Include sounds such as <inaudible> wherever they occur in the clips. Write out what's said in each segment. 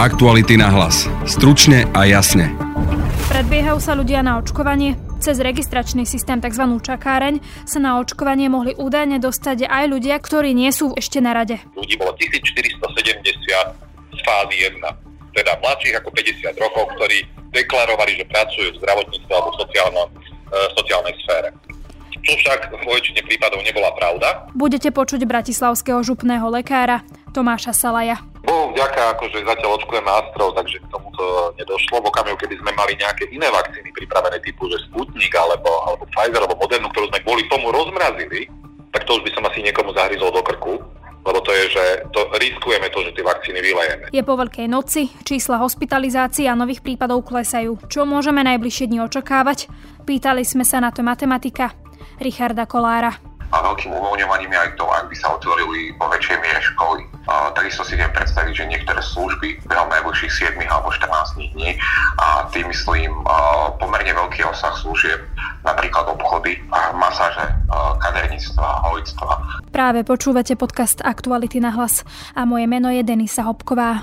Aktuality na hlas. Stručne a jasne. Predbiehajú sa ľudia na očkovanie. Cez registračný systém tzv. čakáreň sa na očkovanie mohli údajne dostať aj ľudia, ktorí nie sú ešte na rade. Ľudí bolo 1470 z fázy 1, teda mladších ako 50 rokov, ktorí deklarovali, že pracujú v zdravotníctve alebo sociálno, e, sociálnej sfére čo však v väčšine prípadov nebola pravda. Budete počuť bratislavského župného lekára Tomáša Salaja. Bohu vďaka, akože zatiaľ očkujeme Astrov, takže k tomuto nedošlo. V okamihu, keby sme mali nejaké iné vakcíny pripravené typu, že Sputnik alebo, alebo Pfizer alebo Modernu, ktorú sme kvôli tomu rozmrazili, tak to už by som asi niekomu zahryzol do krku lebo to je, že to riskujeme to, že tie vakcíny vylejeme. Je po Veľkej noci, čísla hospitalizácií a nových prípadov klesajú. Čo môžeme najbližšie dni očakávať? Pýtali sme sa na to matematika Richarda Kolára a veľkým uvoľňovaním aj to, ak by sa otvorili po väčšej miere školy. A takisto si viem predstaviť, že niektoré služby behom najbližších 7 alebo 14 dní a tým myslím pomerne veľký osah služieb, napríklad obchody a masáže, kaderníctva, holictva. Práve počúvate podcast Aktuality na hlas a moje meno je Denisa Hopková.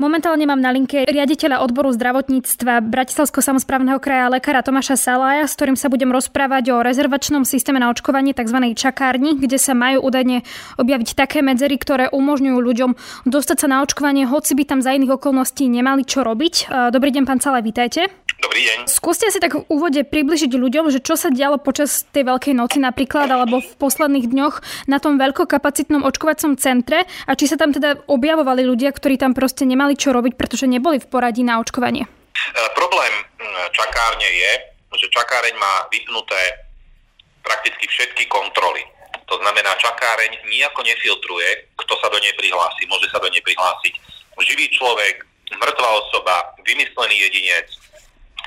Momentálne mám na linke riaditeľa odboru zdravotníctva Bratislavského samozprávneho kraja lekára Tomáša Salaja, s ktorým sa budem rozprávať o rezervačnom systéme na očkovanie tzv. čakárni, kde sa majú údajne objaviť také medzery, ktoré umožňujú ľuďom dostať sa na očkovanie, hoci by tam za iných okolností nemali čo robiť. Dobrý deň, pán Salaj, vítajte. Dobrý deň. Skúste si tak v úvode približiť ľuďom, že čo sa dialo počas tej Veľkej noci napríklad, alebo v posledných dňoch na tom veľkokapacitnom očkovacom centre a či sa tam teda objavovali ľudia, ktorí tam proste nemali čo robiť, pretože neboli v poradí na očkovanie. E, problém čakárne je, že čakáreň má vypnuté prakticky všetky kontroly. To znamená, čakáreň nejako nefiltruje, kto sa do nej prihlási. Môže sa do nej prihlásiť živý človek, mŕtva osoba, vymyslený jedinec,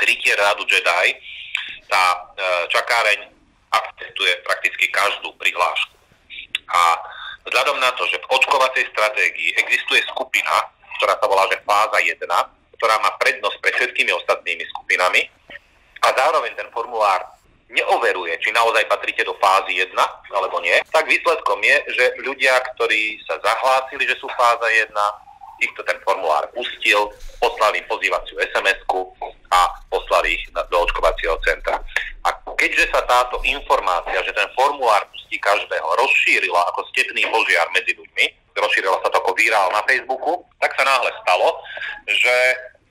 rytier rádu Jedi, tá e, čakáreň akceptuje prakticky každú prihlášku. A vzhľadom na to, že v očkovacej stratégii existuje skupina, ktorá sa volá že fáza 1, ktorá má prednosť pre všetkými ostatnými skupinami a zároveň ten formulár neoveruje, či naozaj patríte do fázy 1 alebo nie, tak výsledkom je, že ľudia, ktorí sa zahlásili, že sú fáza 1, týchto ten formulár pustil, poslali pozývaciu SMS-ku a poslali ich do očkovacieho centra. A keďže sa táto informácia, že ten formulár pustí každého, rozšírila ako stepný požiar medzi ľuďmi, rozšírila sa to ako virál na Facebooku, tak sa náhle stalo, že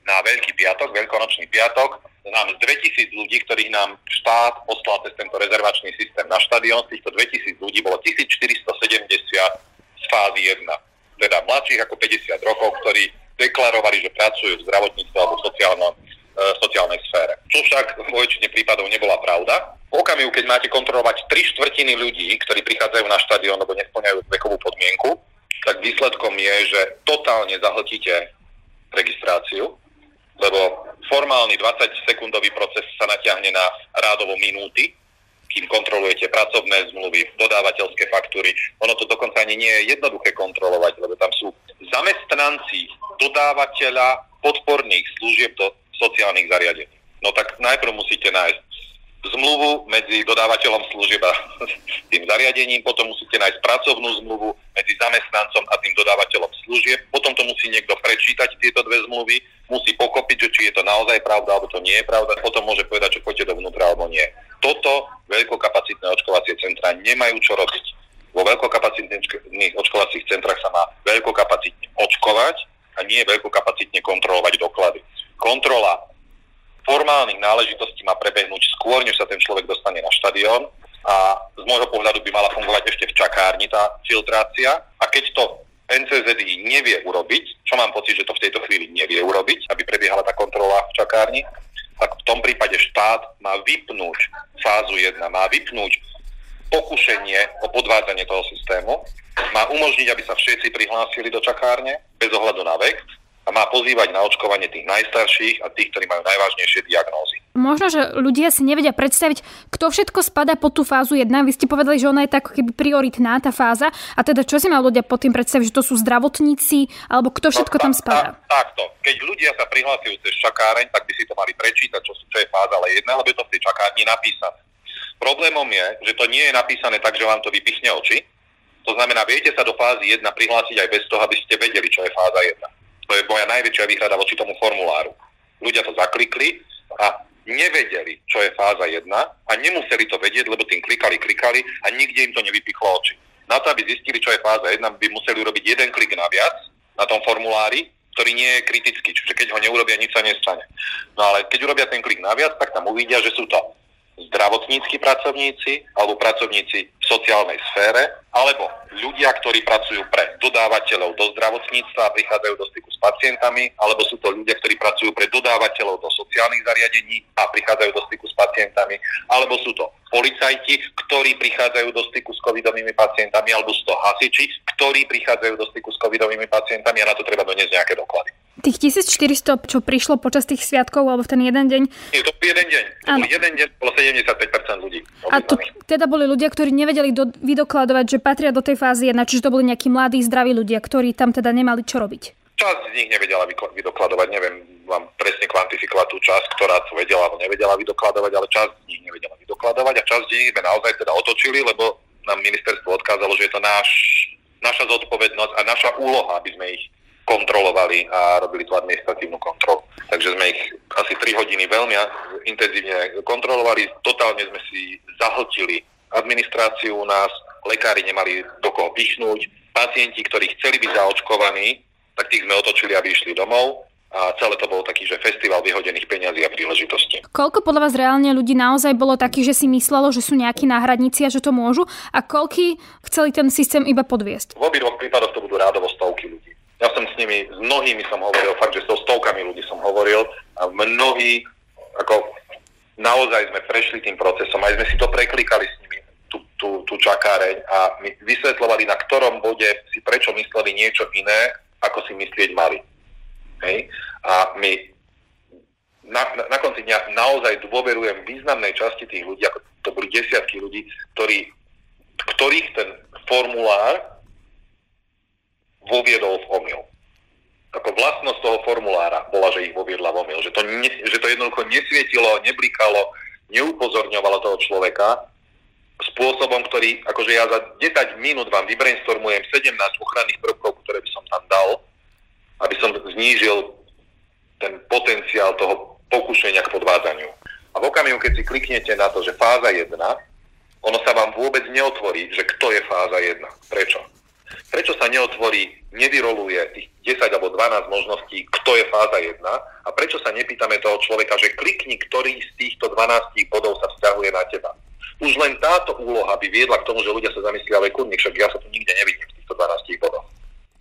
na Veľký piatok, Veľkonočný piatok, nám z 2000 ľudí, ktorých nám štát poslal cez tento rezervačný systém na štadión, z týchto 2000 ľudí bolo 1470 z fázy 1 teda mladších ako 50 rokov, ktorí deklarovali, že pracujú v zdravotníctve alebo sociálno, e, sociálnej sfére. Čo však v väčšine prípadov nebola pravda. V okamihu, keď máte kontrolovať tri štvrtiny ľudí, ktorí prichádzajú na štadión, lebo nesplňajú vekovú podmienku, tak výsledkom je, že totálne zahltíte registráciu, lebo formálny 20-sekundový proces sa natiahne na rádovo minúty, kým kontrolujete pracovné zmluvy, dodávateľské faktúry. Ono to dokonca ani nie je jednoduché kontrolovať, lebo tam sú zamestnanci dodávateľa podporných služieb do sociálnych zariadení. No tak najprv musíte nájsť zmluvu medzi dodávateľom služieb a <laughs> tým zariadením, potom musíte nájsť pracovnú zmluvu medzi zamestnancom a tým dodávateľom služieb, potom to musí niekto prečítať tieto dve zmluvy, musí pokopiť, či je to naozaj pravda, alebo to nie je pravda, potom môže povedať, že poďte dovnútra, alebo nie. Toto veľkokapacitné očkovacie centra nemajú čo robiť. Vo veľkokapacitných očkovacích centrách sa má veľkokapacitne očkovať a nie veľkokapacitne kontrolovať doklady. Kontrola formálnych náležitostí má prebehnúť skôr, než sa ten človek dostane na štadión a z môjho pohľadu by mala fungovať ešte v čakárni tá filtrácia a keď to NCZI nevie urobiť, čo mám pocit, že to v tejto chvíli nevie urobiť, aby prebiehala tá kontrola v čakárni, tak v tom prípade štát má vypnúť fázu 1, má vypnúť pokušenie o podvádzanie toho systému, má umožniť, aby sa všetci prihlásili do čakárne bez ohľadu na vek a má pozývať na očkovanie tých najstarších a tých, ktorí majú najvážnejšie diagnózy. Možno, že ľudia si nevedia predstaviť, kto všetko spada pod tú fázu 1. Vy ste povedali, že ona je tak keby prioritná, tá fáza. A teda čo si majú ľudia pod tým predstaviť, že to sú zdravotníci, alebo kto všetko no, tam spadá? takto. Keď ľudia sa prihlásajú cez čakáreň, tak by si to mali prečítať, čo, čo je fáza ale jedna, lebo je to v tej čakárni napísané. Problémom je, že to nie je napísané tak, že vám to vypichne oči. To znamená, viete sa do fázy 1 prihlásiť aj bez toho, aby ste vedeli, čo je fáza 1. Moja najväčšia výhrada voči tomu formuláru. Ľudia to zaklikli a nevedeli, čo je fáza 1 a nemuseli to vedieť, lebo tým klikali, klikali a nikde im to nevypichlo oči. Na to, aby zistili, čo je fáza 1, by museli urobiť jeden klik naviac na tom formulári, ktorý nie je kritický, čiže keď ho neurobia, nič sa nestane. No ale keď urobia ten klik naviac, tak tam uvidia, že sú to zdravotníckí pracovníci alebo pracovníci v sociálnej sfére, alebo ľudia, ktorí pracujú pre dodávateľov do zdravotníctva a prichádzajú do styku s pacientami, alebo sú to ľudia, ktorí pracujú pre dodávateľov do sociálnych zariadení a prichádzajú do styku s pacientami, alebo sú to policajti, ktorí prichádzajú do styku s covidovými pacientami, alebo sú to hasiči, ktorí prichádzajú do styku s covidovými pacientami a na to treba doniesť nejaké doklady. Tých 1400, čo prišlo počas tých sviatkov alebo v ten jeden deň? Je to jeden deň. To bol jeden deň bolo 75% ľudí. A to teda boli ľudia, ktorí nevedeli do, vydokladovať, že patria do tej fázy 1, čiže to boli nejakí mladí, zdraví ľudia, ktorí tam teda nemali čo robiť. Časť z nich nevedela vydokladovať, neviem vám presne kvantifikovať tú časť, ktorá to vedela alebo nevedela vydokladovať, ale časť z nich nevedela vydokladovať a časť z nich sme naozaj teda otočili, lebo nám ministerstvo odkázalo, že je to náš, naša zodpovednosť a naša úloha, aby sme ich kontrolovali a robili tú administratívnu kontrolu. Takže sme ich asi 3 hodiny veľmi intenzívne kontrolovali, totálne sme si zahltili administráciu u nás, lekári nemali do koho pichnúť, pacienti, ktorí chceli byť zaočkovaní, tak tých sme otočili, aby išli domov a celé to bol taký, že festival vyhodených peňazí a príležitostí. Koľko podľa vás reálne ľudí naozaj bolo takých, že si myslelo, že sú nejakí náhradníci a že to môžu a koľky chceli ten systém iba podviesť? V obidvoch prípadoch to budú rádovo stovky ľudí. Ja som s nimi, s mnohými som hovoril, fakt, že so stovkami ľudí som hovoril a mnohí, ako naozaj sme prešli tým procesom, aj sme si to preklikali s nimi, tú, tú, tú čakáreň a my vysvetlovali, na ktorom bode si prečo mysleli niečo iné, ako si myslieť mali. Hej? A my na, na, na konci dňa naozaj dôverujem významnej časti tých ľudí, ako to boli desiatky ľudí, ktorí, ktorých ten formulár voviedol v omyl. Ako vlastnosť toho formulára bola, že ich voviedla v omyl. Že to, ne, že to jednoducho nesvietilo, neblikalo, neupozorňovalo toho človeka spôsobom, ktorý, akože ja za 10 minút vám vybrainstormujem 17 ochranných prvkov, ktoré by som tam dal, aby som znížil ten potenciál toho pokušenia k podvádzaniu. A v okamihu, keď si kliknete na to, že fáza 1, ono sa vám vôbec neotvorí, že kto je fáza 1. Prečo? Neotvorí, nevyroluje tých 10 alebo 12 možností, kto je fáza 1 a prečo sa nepýtame toho človeka, že klikni, ktorý z týchto 12 bodov sa vzťahuje na teba. Už len táto úloha by viedla k tomu, že ľudia sa zamyslia, ale kurník, však ja sa tu nikde nevidím v týchto 12 bodoch.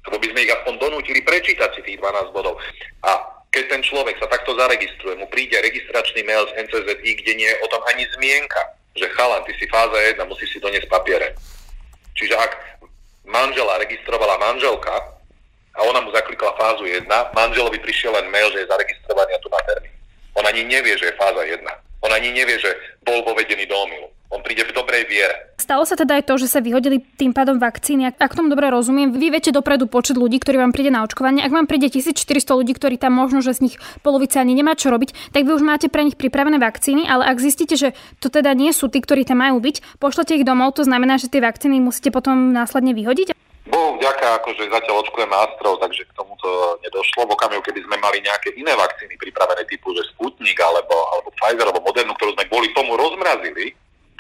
Lebo by sme ich aspoň donútili prečítať si tých 12 bodov. A keď ten človek sa takto zaregistruje, mu príde registračný mail z NCZI, kde nie je o tom ani zmienka, že chalan, ty si fáza 1, musíš si doniesť papiere. Čiže ak manžela registrovala manželka a ona mu zaklikla fázu 1, manželovi prišiel len mail, že je zaregistrovaný a tu má termín. On ani nevie, že je fáza 1. On ani nevie, že bol vovedený do omilu. On príde v dobrej viere. Stalo sa teda aj to, že sa vyhodili tým pádom vakcíny. Ak tomu dobre rozumiem, vy viete dopredu počet ľudí, ktorí vám príde na očkovanie. Ak vám príde 1400 ľudí, ktorí tam možno, že z nich polovica ani nemá čo robiť, tak vy už máte pre nich pripravené vakcíny, ale ak zistíte, že to teda nie sú tí, ktorí tam majú byť, pošlete ich domov, to znamená, že tie vakcíny musíte potom následne vyhodiť? Bohu vďaka, akože zatiaľ očkujeme Astrov, takže k tomuto nedošlo. V okamihu, keby sme mali nejaké iné vakcíny pripravené typu, že Sputnik alebo, alebo Pfizer alebo Modernu, ktorú sme kvôli tomu rozmrazili,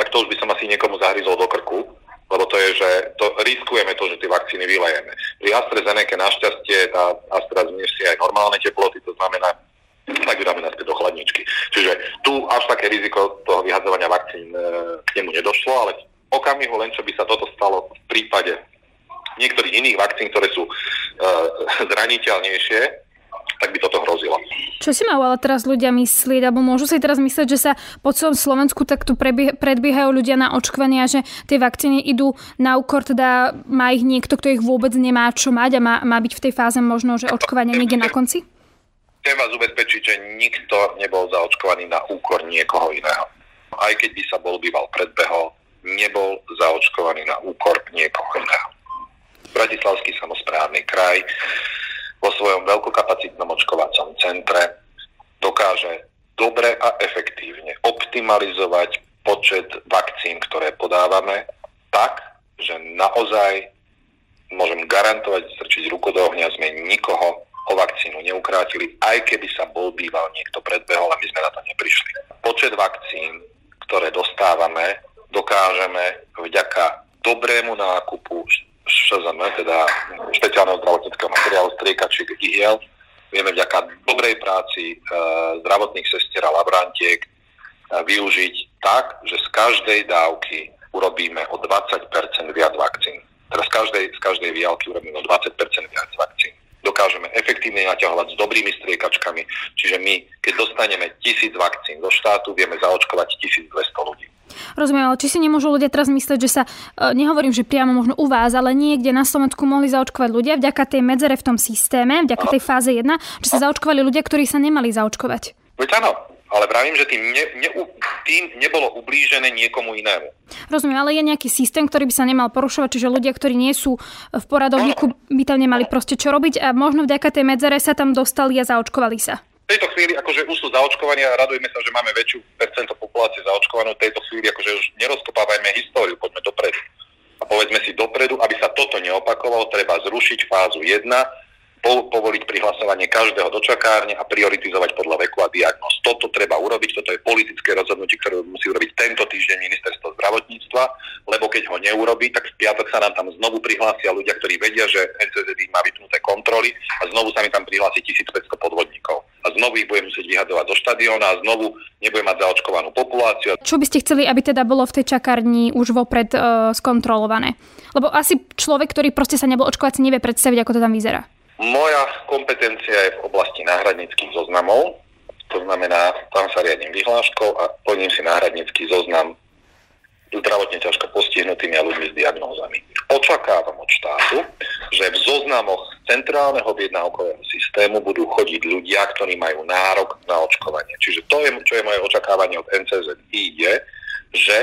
tak to už by som asi niekomu zahryzol do krku, lebo to je, že to, riskujeme to, že tie vakcíny vylejeme. Pri AstraZeneca našťastie tá Astra zniesie aj normálne teploty, to znamená, tak ju dáme naspäť do chladničky. Čiže tu až také riziko toho vyhadzovania vakcín e, k nemu nedošlo, ale okamihu len, čo by sa toto stalo v prípade niektorých iných vakcín, ktoré sú e, zraniteľnejšie, tak by toto hrozilo. Čo si majú ale teraz ľudia myslieť, alebo môžu si teraz myslieť, že sa po celom Slovensku takto predbiehajú ľudia na očkovanie a že tie vakcíny idú na úkor, teda má ich niekto, kto ich vôbec nemá čo mať a má, má byť v tej fáze možno, že očkovanie niekde na konci? Chcem vás ubezpečiť, že nikto nebol zaočkovaný na úkor niekoho iného. Aj keď by sa bol býval predbehol, nebol zaočkovaný na úkor niekoho iného. Bratislavský samozprávny kraj vo svojom veľkokapacitnom očkovacom centre dokáže dobre a efektívne optimalizovať počet vakcín, ktoré podávame, tak, že naozaj môžem garantovať, strčiť ruku do ohňa, sme nikoho o vakcínu neukrátili, aj keby sa bol býval niekto predbehol a my sme na to neprišli. Počet vakcín, ktoré dostávame, dokážeme vďaka dobrému nákupu ŠZM, teda špeciálneho zdravotníckého materiálu, striekačiek, ihiel. Vieme vďaka dobrej práci e, zdravotných sestier a labrantiek e, využiť tak, že z každej dávky urobíme o 20% viac vakcín. Teraz z každej, z každej výjalky urobíme o 20% viac vakcín. Dokážeme efektívne naťahovať s dobrými striekačkami, čiže my, keď dostaneme tisíc vakcín do štátu, vieme zaočkovať 1200 ľudí. Rozumiem, ale či si nemôžu ľudia teraz myslieť, že sa, e, nehovorím, že priamo možno u vás, ale niekde na Slovensku mohli zaočkovať ľudia vďaka tej medzere v tom systéme, vďaka tej fáze 1, že sa zaočkovali ľudia, ktorí sa nemali zaočkovať. Veď áno, ale vravím, že tým, ne, ne, tým nebolo ublížené niekomu inému. Rozumiem, ale je nejaký systém, ktorý by sa nemal porušovať, čiže ľudia, ktorí nie sú v poradovníku, by tam nemali proste čo robiť a možno vďaka tej medzere sa tam dostali a zaočkovali sa tejto chvíli akože už sú zaočkovania a radujeme sa, že máme väčšiu percento populácie zaočkovanú. V tejto chvíli akože už nerozkopávajme históriu, poďme dopredu. A povedzme si dopredu, aby sa toto neopakovalo, treba zrušiť fázu 1, povoliť prihlasovanie každého do čakárne a prioritizovať podľa veku a diagnóz. Toto treba urobiť, toto je politické rozhodnutie, ktoré musí urobiť tento týždeň ministerstvo zdravotníctva, lebo keď ho neurobí, tak v piatok sa nám tam znovu prihlásia ľudia, ktorí vedia, že NCZD má vypnuté kontroly a znovu sa mi tam prihlási 1500 podvodníkov. A znovu ich budem musieť vyhadovať do štadióna a znovu nebudem mať zaočkovanú populáciu. Čo by ste chceli, aby teda bolo v tej čakárni už vopred uh, skontrolované? Lebo asi človek, ktorý proste sa nebol očkovať, si nevie predstaviť, ako to tam vyzerá. Moja kompetencia je v oblasti náhradníckých zoznamov, to znamená, tam sa riadím vyhláškou a plním si náhradnícky zoznam zdravotne ťažko postihnutými a ľuďmi s diagnózami. Očakávam od štátu, že v zoznamoch centrálneho objednávkového systému budú chodiť ľudia, ktorí majú nárok na očkovanie. Čiže to je, čo je moje očakávanie od NCZI, je, že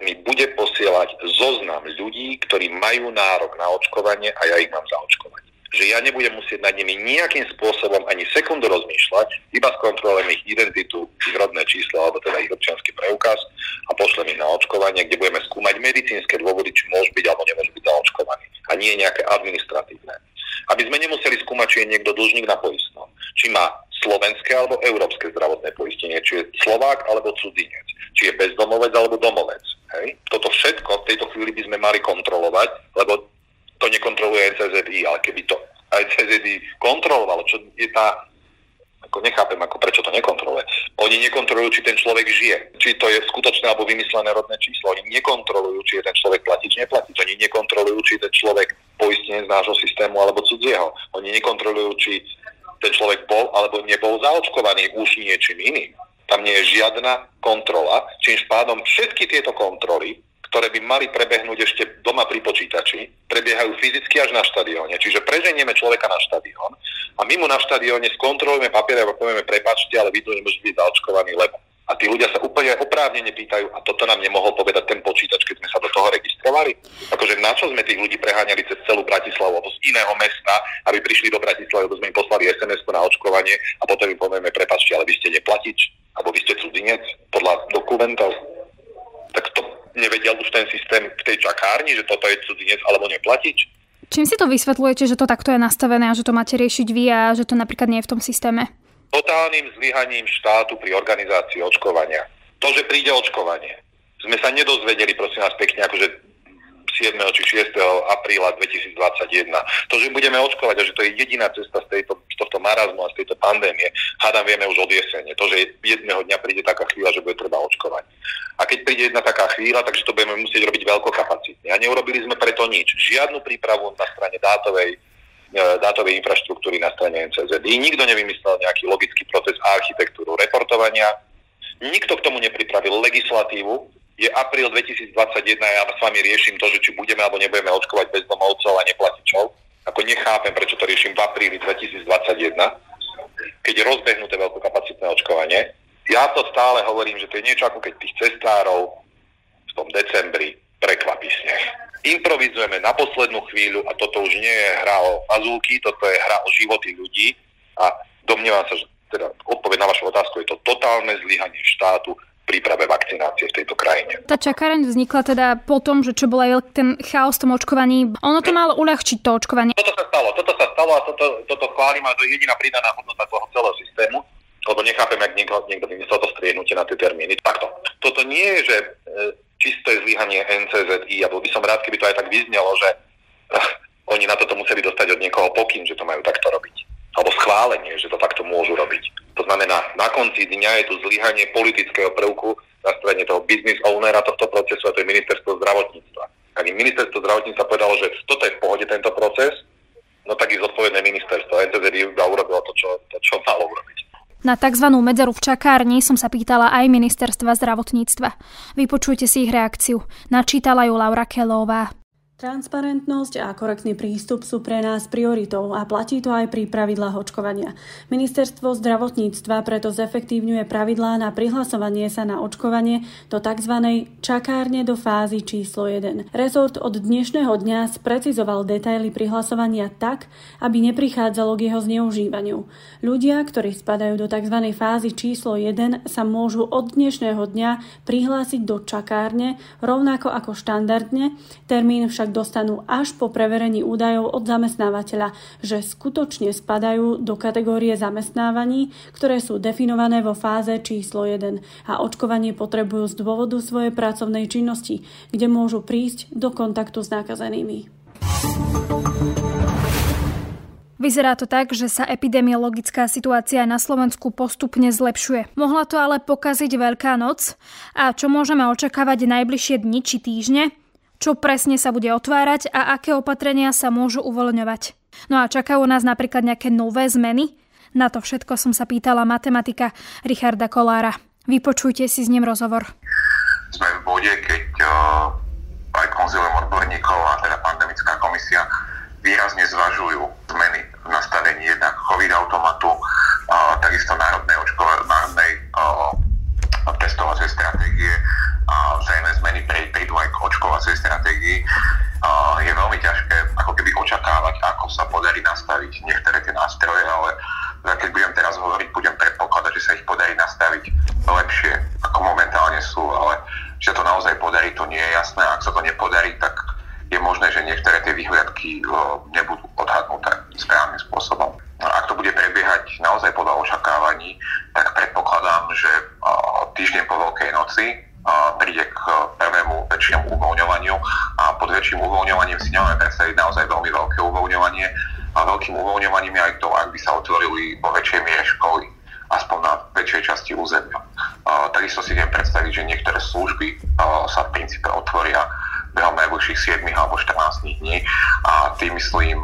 mi bude posielať zoznam ľudí, ktorí majú nárok na očkovanie a ja ich mám zaočkovať že ja nebudem musieť nad nimi nejakým spôsobom ani sekundu rozmýšľať, iba skontrolujem ich identitu, ich rodné číslo alebo teda ich občianský preukaz a pošlem ich na očkovanie, kde budeme skúmať medicínske dôvody, či môžu byť alebo nemôžu byť zaočkovaní a nie nejaké administratívne. Aby sme nemuseli skúmať, či je niekto dlžník na poistnom, či má slovenské alebo európske zdravotné poistenie, či je Slovák alebo cudzinec, či je bezdomovec alebo domovec. Hej? Toto všetko v tejto chvíli by sme mali kontrolovať, lebo to nekontroluje NCZI, ale keby to NCZI kontrolovalo, čo je tá ako nechápem, ako prečo to nekontroluje. Oni nekontrolujú, či ten človek žije, či to je skutočné alebo vymyslené rodné číslo. Oni nekontrolujú, či je ten človek platič, neplatič. Oni nekontrolujú, či je ten človek poistenie z nášho systému alebo cudzieho. Oni nekontrolujú, či ten človek bol alebo nebol zaočkovaný už niečím iným. Tam nie je žiadna kontrola, čím pádom všetky tieto kontroly ktoré by mali prebehnúť ešte doma pri počítači, prebiehajú fyzicky až na štadióne. Čiže preženieme človeka na štadión a my mu na štadióne skontrolujeme papiere a povieme, prepačte, ale vy tu nemôžete byť zaočkovaný, lebo. A tí ľudia sa úplne oprávnene pýtajú, a toto nám nemohol povedať ten počítač, keď sme sa do toho registrovali. Akože na čo sme tých ľudí preháňali cez celú Bratislavu alebo z iného mesta, aby prišli do Bratislavy, lebo sme im poslali sms na očkovanie a potom im povieme, prepačte, ale vy ste neplatič, alebo vy ste cudzinec podľa dokumentov. Tak to nevedel už ten systém v tej čakárni, že toto je cudzinec alebo neplatič? Čím si to vysvetľujete, že to takto je nastavené a že to máte riešiť vy a že to napríklad nie je v tom systéme? Totálnym zlyhaním štátu pri organizácii očkovania. To, že príde očkovanie. Sme sa nedozvedeli, prosím vás pekne, akože 7. či 6. apríla 2021. To, že budeme očkovať a že to je jediná cesta z, tejto, z tohto marazmu a z tejto pandémie, hádam vieme už od jesene. To, že jedného dňa príde taká chvíľa, že bude treba očkovať. A keď príde jedna taká chvíľa, takže to budeme musieť robiť veľkokapacitne. A neurobili sme preto nič. Žiadnu prípravu na strane dátovej dátovej infraštruktúry na strane NCZI. Nikto nevymyslel nejaký logický proces a architektúru reportovania. Nikto k tomu nepripravil legislatívu. Je apríl 2021 a ja s vami riešim to, že či budeme alebo nebudeme očkovať bezdomovcov a neplatičov. Ako nechápem, prečo to riešim v apríli 2021, keď je rozbehnuté veľkokapacitné očkovanie. Ja to stále hovorím, že to je niečo ako keď tých cestárov v tom decembri prekvapí sneh. Improvizujeme na poslednú chvíľu a toto už nie je hra o fazulky, toto je hra o životy ľudí a domnievam sa, že teda odpoveď na vašu otázku je to totálne zlyhanie štátu príprave vakcinácie v tejto krajine. Tá čakáreň vznikla teda po tom, že čo bol aj ten chaos v tom očkovaní. Ono to malo uľahčiť to očkovanie. Toto sa stalo, toto sa stalo a toto, toto chválim a to je jediná pridaná hodnota toho celého systému lebo nechápem, ak niekto, niekto vymyslel to striednutie na tie termíny. Takto. Toto nie je, že e, čisté zlyhanie NCZI, a bol by som rád, keby to aj tak vyznelo, že uh, oni na toto museli dostať od niekoho pokyn, že to majú takto robiť. Alebo schválenie, že to takto môžu robiť. To znamená, na konci dňa je tu zlyhanie politického prvku na strane toho business ownera tohto procesu, a to je ministerstvo zdravotníctva. Ak ministerstvo zdravotníctva povedalo, že toto je v pohode tento proces, no tak ich zodpovedné ministerstvo. NCZI iba urobilo to, čo, to, čo malo urobiť. Na tzv. medzeru v čakárni som sa pýtala aj ministerstva zdravotníctva. Vypočujte si ich reakciu. Načítala ju Laura Kelová. Transparentnosť a korektný prístup sú pre nás prioritou a platí to aj pri pravidlách očkovania. Ministerstvo zdravotníctva preto zefektívňuje pravidlá na prihlasovanie sa na očkovanie do tzv. čakárne do fázy číslo 1. Rezort od dnešného dňa sprecizoval detaily prihlasovania tak, aby neprichádzalo k jeho zneužívaniu. Ľudia, ktorí spadajú do tzv. fázy číslo 1, sa môžu od dnešného dňa prihlásiť do čakárne rovnako ako štandardne, termín však však dostanú až po preverení údajov od zamestnávateľa, že skutočne spadajú do kategórie zamestnávaní, ktoré sú definované vo fáze číslo 1 a očkovanie potrebujú z dôvodu svojej pracovnej činnosti, kde môžu prísť do kontaktu s nakazenými. Vyzerá to tak, že sa epidemiologická situácia na Slovensku postupne zlepšuje. Mohla to ale pokaziť Veľká noc? A čo môžeme očakávať najbližšie dni či týždne? Čo presne sa bude otvárať a aké opatrenia sa môžu uvoľňovať. No a čakajú nás napríklad nejaké nové zmeny? Na to všetko som sa pýtala matematika Richarda Kolára. Vypočujte si s ním rozhovor. Sme v bode, keď uh, aj konzilium odborníkov a teda pandemická komisia výrazne zvažujú zmeny v nastavení jednak COVID automatu, uh, takisto národnej, očkova- národnej uh, testovacej stratégie a zrejme zmeny prídu aj k očkovacej stratégii. Je veľmi ťažké ako keby očakávať, ako sa podarí nastaviť niektoré tie nástroje, ale keď budem teraz hovoriť, budem predpokladať, že sa ich podarí nastaviť lepšie, ako momentálne sú, ale že to naozaj podarí, to nie je jasné. Ak sa to nepodarí, tak je možné, že niektoré tie vyhliadky nebudú odhadnuté správnym spôsobom. Ak to bude prebiehať naozaj podľa očakávaní, tak predpokladám, že týždeň po Veľkej noci väčšiemu uvoľňovaniu a pod väčším uvoľňovaním si nemáme predstaviť naozaj veľmi veľké uvoľňovanie a veľkým uvoľňovaním je aj to, ak by sa otvorili vo väčšej miere školy aspoň na väčšej časti územia. Takisto si viem predstaviť, že niektoré služby sa v princípe otvoria behom najbližších 7 alebo 14 dní a tým myslím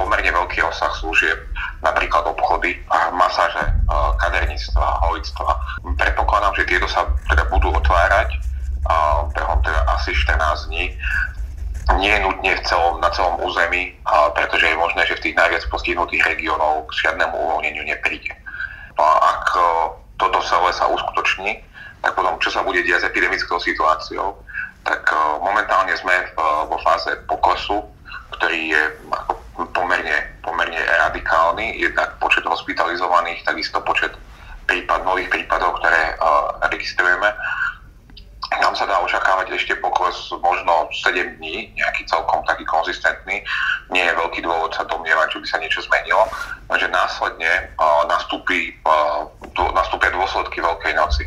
pomerne veľký rozsah služieb, napríklad obchody, masáže, kaderníctva, holictva. Predpokladám, že tieto sa teda budú 14 dní nie nutne v celom, na celom území, pretože je možné, že v tých najviac postihnutých regiónov k žiadnemu uvoľneniu nepríde. No a ak toto celé sa uskutoční, tak potom čo sa bude diať s epidemickou situáciou, tak eh, momentálne sme eh, vo fáze poklesu, ktorý je pomerne, pomerne radikálny. Jednak počet hospitalizovaných, takisto počet prípad, nových prípadov, ktoré registrujeme. Tam sa dá očakávať ešte pokles možno 7 dní, nejaký celkom taký konzistentný. Nie je veľký dôvod sa domnievať, že by sa niečo zmenilo, že následne nastúpi, nastúpia dôsledky Veľkej noci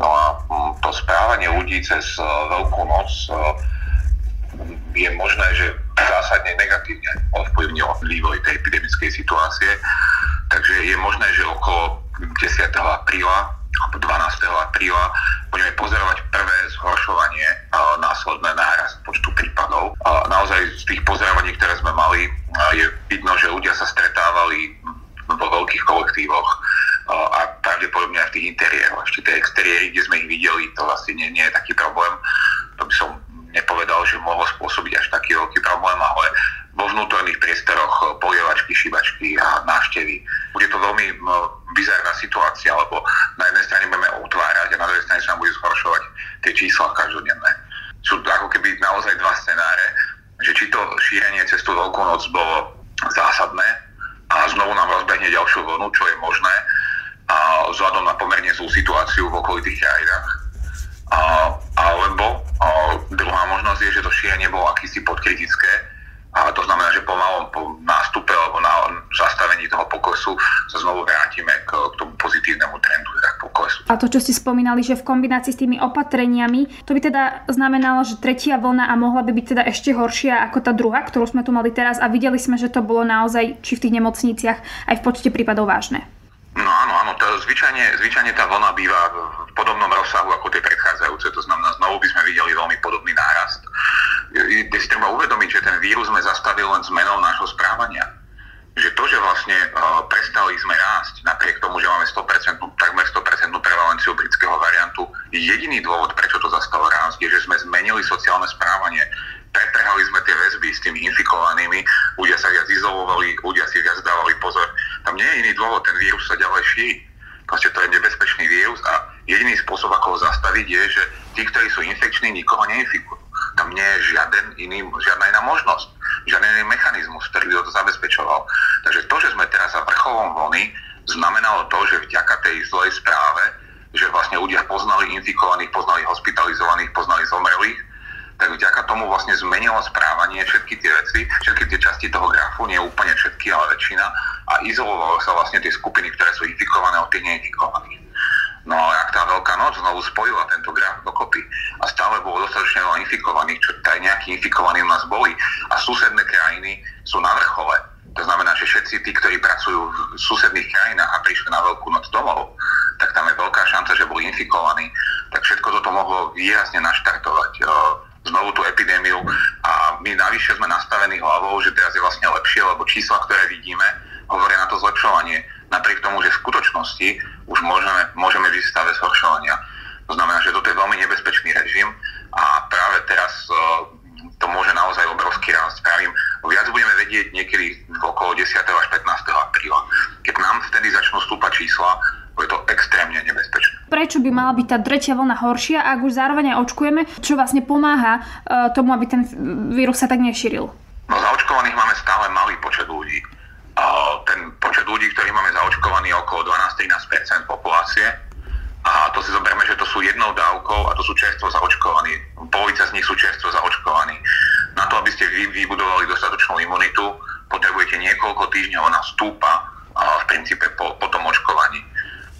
No a to správanie ľudí cez e, Veľkú noc e, je možné, že zásadne negatívne ovplyvnilo vývoj tej epidemickej situácie. Takže je možné, že okolo 10. apríla 12. apríla budeme pozerovať prvé zhoršovanie následné náraz počtu prípadov. Naozaj z tých pozorovaní, ktoré sme mali, je vidno, že ľudia sa stretávali vo veľkých kolektívoch a pravdepodobne aj v tých interiéroch. Ešte tie exteriéry, kde sme ich videli, to asi nie, nie je taký problém. To by som nepovedal, že mohlo spôsobiť až taký veľký problém, ale vo vnútorných priestoroch e, polievačky, šibačky a návštevy. Bude to veľmi bizarná situácia, lebo na jednej strane budeme otvárať a na druhej strane sa nám bude zhoršovať tie čísla každodenné. Sú to ako keby naozaj dva scenáre, že či to šírenie cez tú veľkú noc bolo zásadné a znovu nám rozbehne ďalšiu vlnu, čo je možné, a vzhľadom na pomerne zlú situáciu v okolitých krajinách. A, alebo a druhá možnosť je, že to šírenie bolo akýsi podkritické, a to znamená, že po malom po nástupe alebo na zastavení toho poklesu sa znovu vrátime k, k tomu pozitívnemu trendu teda poklesu. A to, čo ste spomínali, že v kombinácii s tými opatreniami, to by teda znamenalo, že tretia vlna a mohla by byť teda ešte horšia ako tá druhá, ktorú sme tu mali teraz a videli sme, že to bolo naozaj či v tých nemocniciach aj v počte prípadov vážne. No áno, áno, to zvyčajne, zvyčajne tá vlna býva v podobnom rozsahu ako tie predchádzajúce, to znamená, znovu by sme videli veľmi podobný nárast. Je si treba uvedomiť, že ten vírus sme zastavili len zmenou nášho správania. Že to, že vlastne uh, prestali sme rásť, napriek tomu, že máme 100%, takmer 100% prevalenciu britského variantu, jediný dôvod, prečo to zastalo rásť, je, že sme zmenili sociálne správanie pretrhali sme tie väzby s tými infikovanými, ľudia sa viac izolovali, ľudia si viac dávali pozor. Tam nie je iný dôvod, ten vírus sa ďalej šíri. Proste to je nebezpečný vírus a jediný spôsob, ako ho zastaviť, je, že tí, ktorí sú infekční, nikoho neinfikujú. Tam nie je žiaden iný, žiadna iná možnosť, žiaden iný mechanizmus, ktorý by to zabezpečoval. Takže to, že sme teraz za vrcholom vlny, znamenalo to, že vďaka tej zlej správe, že vlastne ľudia poznali infikovaných, poznali hospitalizovaných, poznali zomrelých, tak vďaka tomu vlastne zmenilo správanie všetky tie veci, všetky tie časti toho grafu, nie úplne všetky, ale väčšina, a izolovalo sa vlastne tie skupiny, ktoré sú infikované od tých neinfikovaných. No ale ak tá veľká noc znovu spojila tento graf dokopy. A stále bolo dostatočne veľa infikovaných, čo aj nejakí infikovaní u nás boli. A susedné krajiny sú na vrchole, to znamená, že všetci tí, ktorí pracujú v susedných krajinách a prišli na veľkú noc domov, tak tam je veľká šanca, že boli infikovaní, tak všetko toto mohlo výrazne naštartovať znovu tú epidémiu. A my navyše sme nastavení hlavou, že teraz je vlastne lepšie, lebo čísla, ktoré vidíme, hovoria na to zlepšovanie. Napriek tomu, že v skutočnosti už môžeme, môžeme byť v stave zhoršovania. To znamená, že toto je veľmi nebezpečný režim a práve teraz uh, to môže naozaj obrovský rast. Pravím, viac budeme vedieť niekedy okolo 10. až 15. apríla. Keď nám vtedy začnú stúpať čísla, je to extrémne nebezpečné. Prečo by mala byť tá tretia vlna horšia, ak už zároveň aj očkujeme, čo vlastne pomáha uh, tomu, aby ten vírus sa tak nešíril? No zaočkovaných máme stále malý počet ľudí. Uh, ten počet ľudí, ktorých máme zaočkovaný, okolo 12-13 populácie. A to si zoberme, že to sú jednou dávkou a to sú čerstvo zaočkovaní. Polovica z nich sú čerstvo zaočkovaní. Na to, aby ste vy vybudovali dostatočnú imunitu, potrebujete niekoľko týždňov, ona stúpa v princípe po, po tom očkovaní.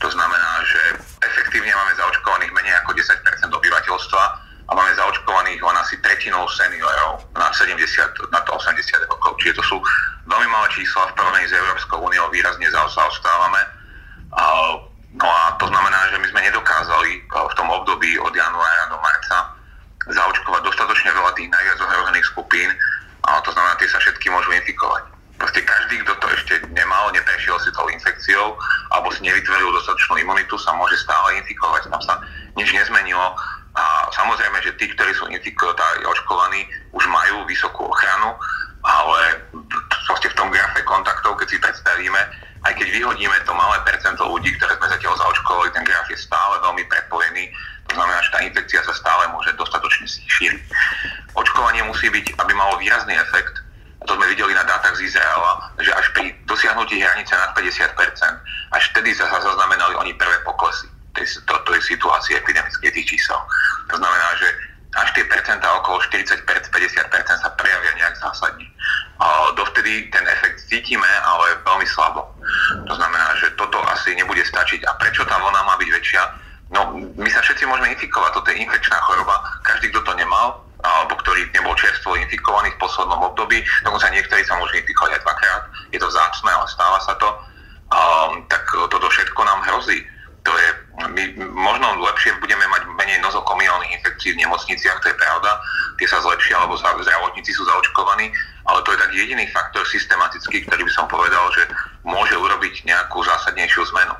To znamená, že efektívne máme zaočkovaných menej ako 10% obyvateľstva a máme zaočkovaných len asi tretinou seniorov na 70, na 80 rokov. Čiže to sú veľmi malé čísla v porovnaní s Európskou úniou, výrazne zaostávame. No a to znamená, že my sme nedokázali v tom období od januára do marca zaočkovať dostatočne veľa tých najviac ohrozených skupín, a to znamená, tie sa všetky môžu infikovať. Proste každý, kto to ešte nemal, neprešiel si tou infekciou alebo si nevytvoril dostatočnú imunitu, sa môže stále infikovať. Tam sa nič nezmenilo. A samozrejme, že tí, ktorí sú infikovaní, očkovaní, už majú vysokú ochranu, ale proste v tom grafe kontaktov, keď si predstavíme, aj keď vyhodíme to malé percento ľudí, ktoré sme zatiaľ zaočkovali, ten graf je stále veľmi prepojený. To znamená, že tá infekcia sa stále môže dostatočne šíriť. Očkovanie musí byť, aby malo výrazný efekt, a to sme videli na dátach z Izraela, že až pri dosiahnutí hranice nad 50%, až vtedy sa zaznamenali oni prvé poklesy tej, to, to je situácie epidemickej tých čísel. To znamená, že až tie percentá okolo 40-50% sa prejavia nejak zásadne. A dovtedy ten efekt cítime, ale veľmi slabo. To znamená, že toto asi nebude stačiť. A prečo tá vlna má byť väčšia? No, my sa všetci môžeme infikovať, toto je infekčná choroba. Každý, kto to nemal, alebo ktorý nebol čerstvo infikovaný v poslednom období, dokonca niektorí sa môžu infikovať aj dvakrát, je to zácne, ale stáva sa to, um, tak toto všetko nám hrozí. To je, my možno lepšie budeme mať menej nozokomiálnych infekcií v nemocniciach, to je pravda, tie sa zlepšia, alebo zdravotníci sú zaočkovaní, ale to je tak jediný faktor systematický, ktorý by som povedal, že môže urobiť nejakú zásadnejšiu zmenu.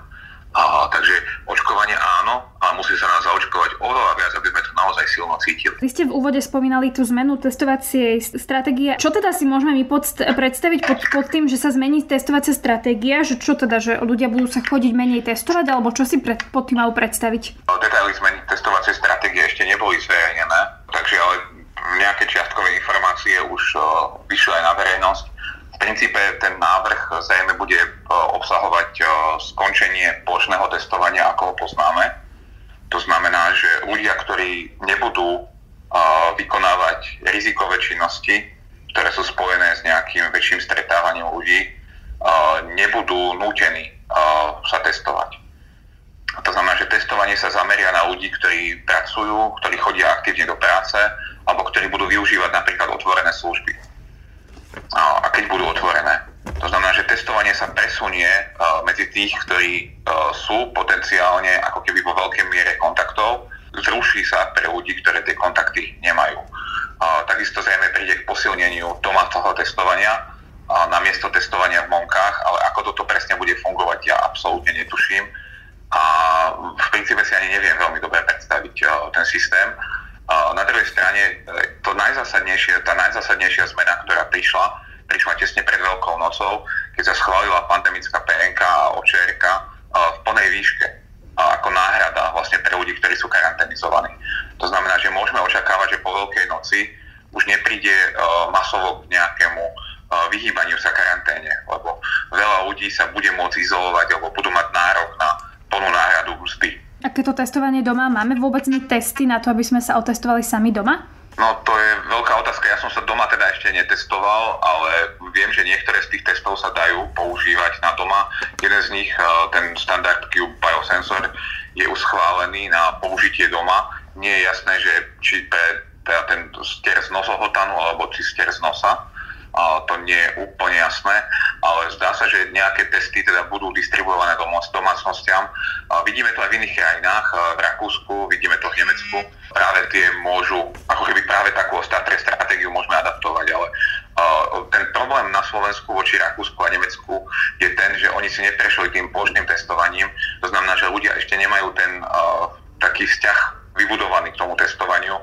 A, takže očkovanie áno, a musí sa nás zaočkovať oveľa viac, aby sme to naozaj silno cítili. Vy ste v úvode spomínali tú zmenu testovacej stratégie. Čo teda si môžeme my pod, predstaviť pod, pod tým, že sa zmení testovacia stratégia? Že čo teda, že ľudia budú sa chodiť menej testovať, alebo čo si pred, pod tým majú predstaviť? Detaily zmeny testovacej stratégie ešte neboli zverejnené, takže ale nejaké čiastkové informácie už vyšli aj na verejnosť princípe ten návrh zrejme bude obsahovať skončenie plošného testovania, ako ho poznáme. To znamená, že ľudia, ktorí nebudú vykonávať rizikové činnosti, ktoré sú spojené s nejakým väčším stretávaním ľudí, nebudú nútení sa testovať. To znamená, že testovanie sa zameria na ľudí, ktorí pracujú, ktorí chodia aktívne do práce, alebo ktorí budú využívať napríklad otvorené služby. A keď budú otvorené. To znamená, že testovanie sa presunie medzi tých, ktorí sú potenciálne ako keby vo veľkej miere kontaktov, zruší sa pre ľudí, ktoré tie kontakty nemajú. Takisto zrejme príde k posilneniu domáceho testovania, na miesto testovania v monkách, ale ako toto presne bude fungovať, ja absolútne netuším. A v princípe si ani neviem veľmi dobre predstaviť ten systém. Na druhej strane to najzásadnejšie, tá najzásadnejšia zmena, ktorá prišla, prišla tesne pred Veľkou nocou, keď sa schválila pandemická PNK a OČRK v plnej výške ako náhrada vlastne pre ľudí, ktorí sú karanténizovaní. To znamená, že môžeme očakávať, že po Veľkej noci už nepríde masovo k nejakému vyhýbaniu sa karanténe, lebo veľa ľudí sa bude môcť izolovať alebo budú mať nárok na plnú náhradu mzdy. A keď to testovanie doma, máme vôbec testy na to, aby sme sa otestovali sami doma? No to je veľká otázka. Ja som sa doma teda ešte netestoval, ale viem, že niektoré z tých testov sa dajú používať na doma. Jeden z nich, eh, ten standard Cube Biosensor, je už schválený na použitie doma. Nie je jasné, že či pre teda ten stier z nosohotanu alebo či stier z nosa a to nie je úplne jasné, ale zdá sa, že nejaké testy teda budú distribuované domácnostiam. Vidíme to aj v iných krajinách, v Rakúsku, vidíme to v Nemecku. Práve tie môžu, ako keby práve takú stratégiu môžeme adaptovať, ale ten problém na Slovensku voči Rakúsku a Nemecku je ten, že oni si neprešli tým plošným testovaním. To znamená, že ľudia ešte nemajú ten uh, taký vzťah vybudovaný k tomu testovaniu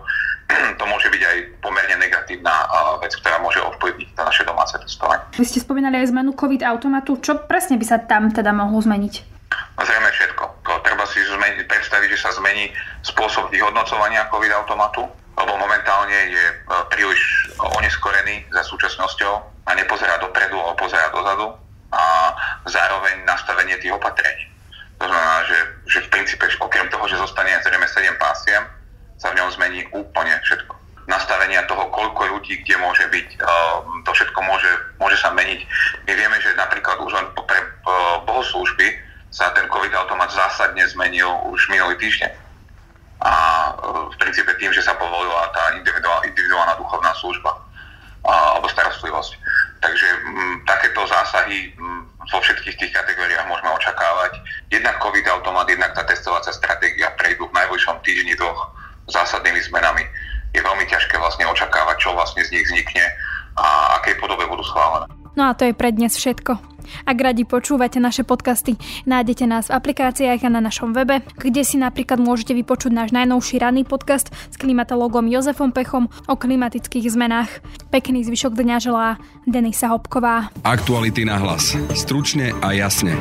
to môže byť aj pomerne negatívna vec, ktorá môže ovplyvniť to naše domáce testovanie. Vy ste spomínali aj zmenu COVID automatu. Čo presne by sa tam teda mohlo zmeniť? Zrejme všetko. Treba si zmeni, predstaviť, že sa zmení spôsob vyhodnocovania COVID automatu, lebo momentálne je e, príliš oneskorený za súčasnosťou a nepozerá dopredu, ale pozerá dozadu a zároveň nastavenie tých opatrení. To znamená, že, že v princípe okrem toho, že zostane zrejme 7 pásiem, sa v ňom zmení úplne všetko. Nastavenia toho, koľko ľudí kde môže byť, eh, to všetko môže, môže sa meniť. My vieme, že napríklad už len pre eh, bohoslužby sa ten COVID automat zásadne zmenil už minulý týždeň. A eh, v princípe tým, že sa povolila tá individuálna, individuálna duchovná služba alebo starostlivosť. Takže m, mm, takéto zásahy m, mm, vo všetkých tých kategóriách môžeme očakávať. Jednak COVID automat, jednak tá testovacia stratégia prejdú v najbližšom týždni dvoch zásadnými zmenami. Je veľmi ťažké vlastne očakávať, čo vlastne z nich vznikne a akej podobe budú schválené. No a to je pre dnes všetko. Ak radi počúvate naše podcasty, nájdete nás v aplikáciách a na našom webe, kde si napríklad môžete vypočuť náš najnovší ranný podcast s klimatologom Jozefom Pechom o klimatických zmenách. Pekný zvyšok dňa želá Denisa Hopková. Aktuality na hlas. Stručne a jasne.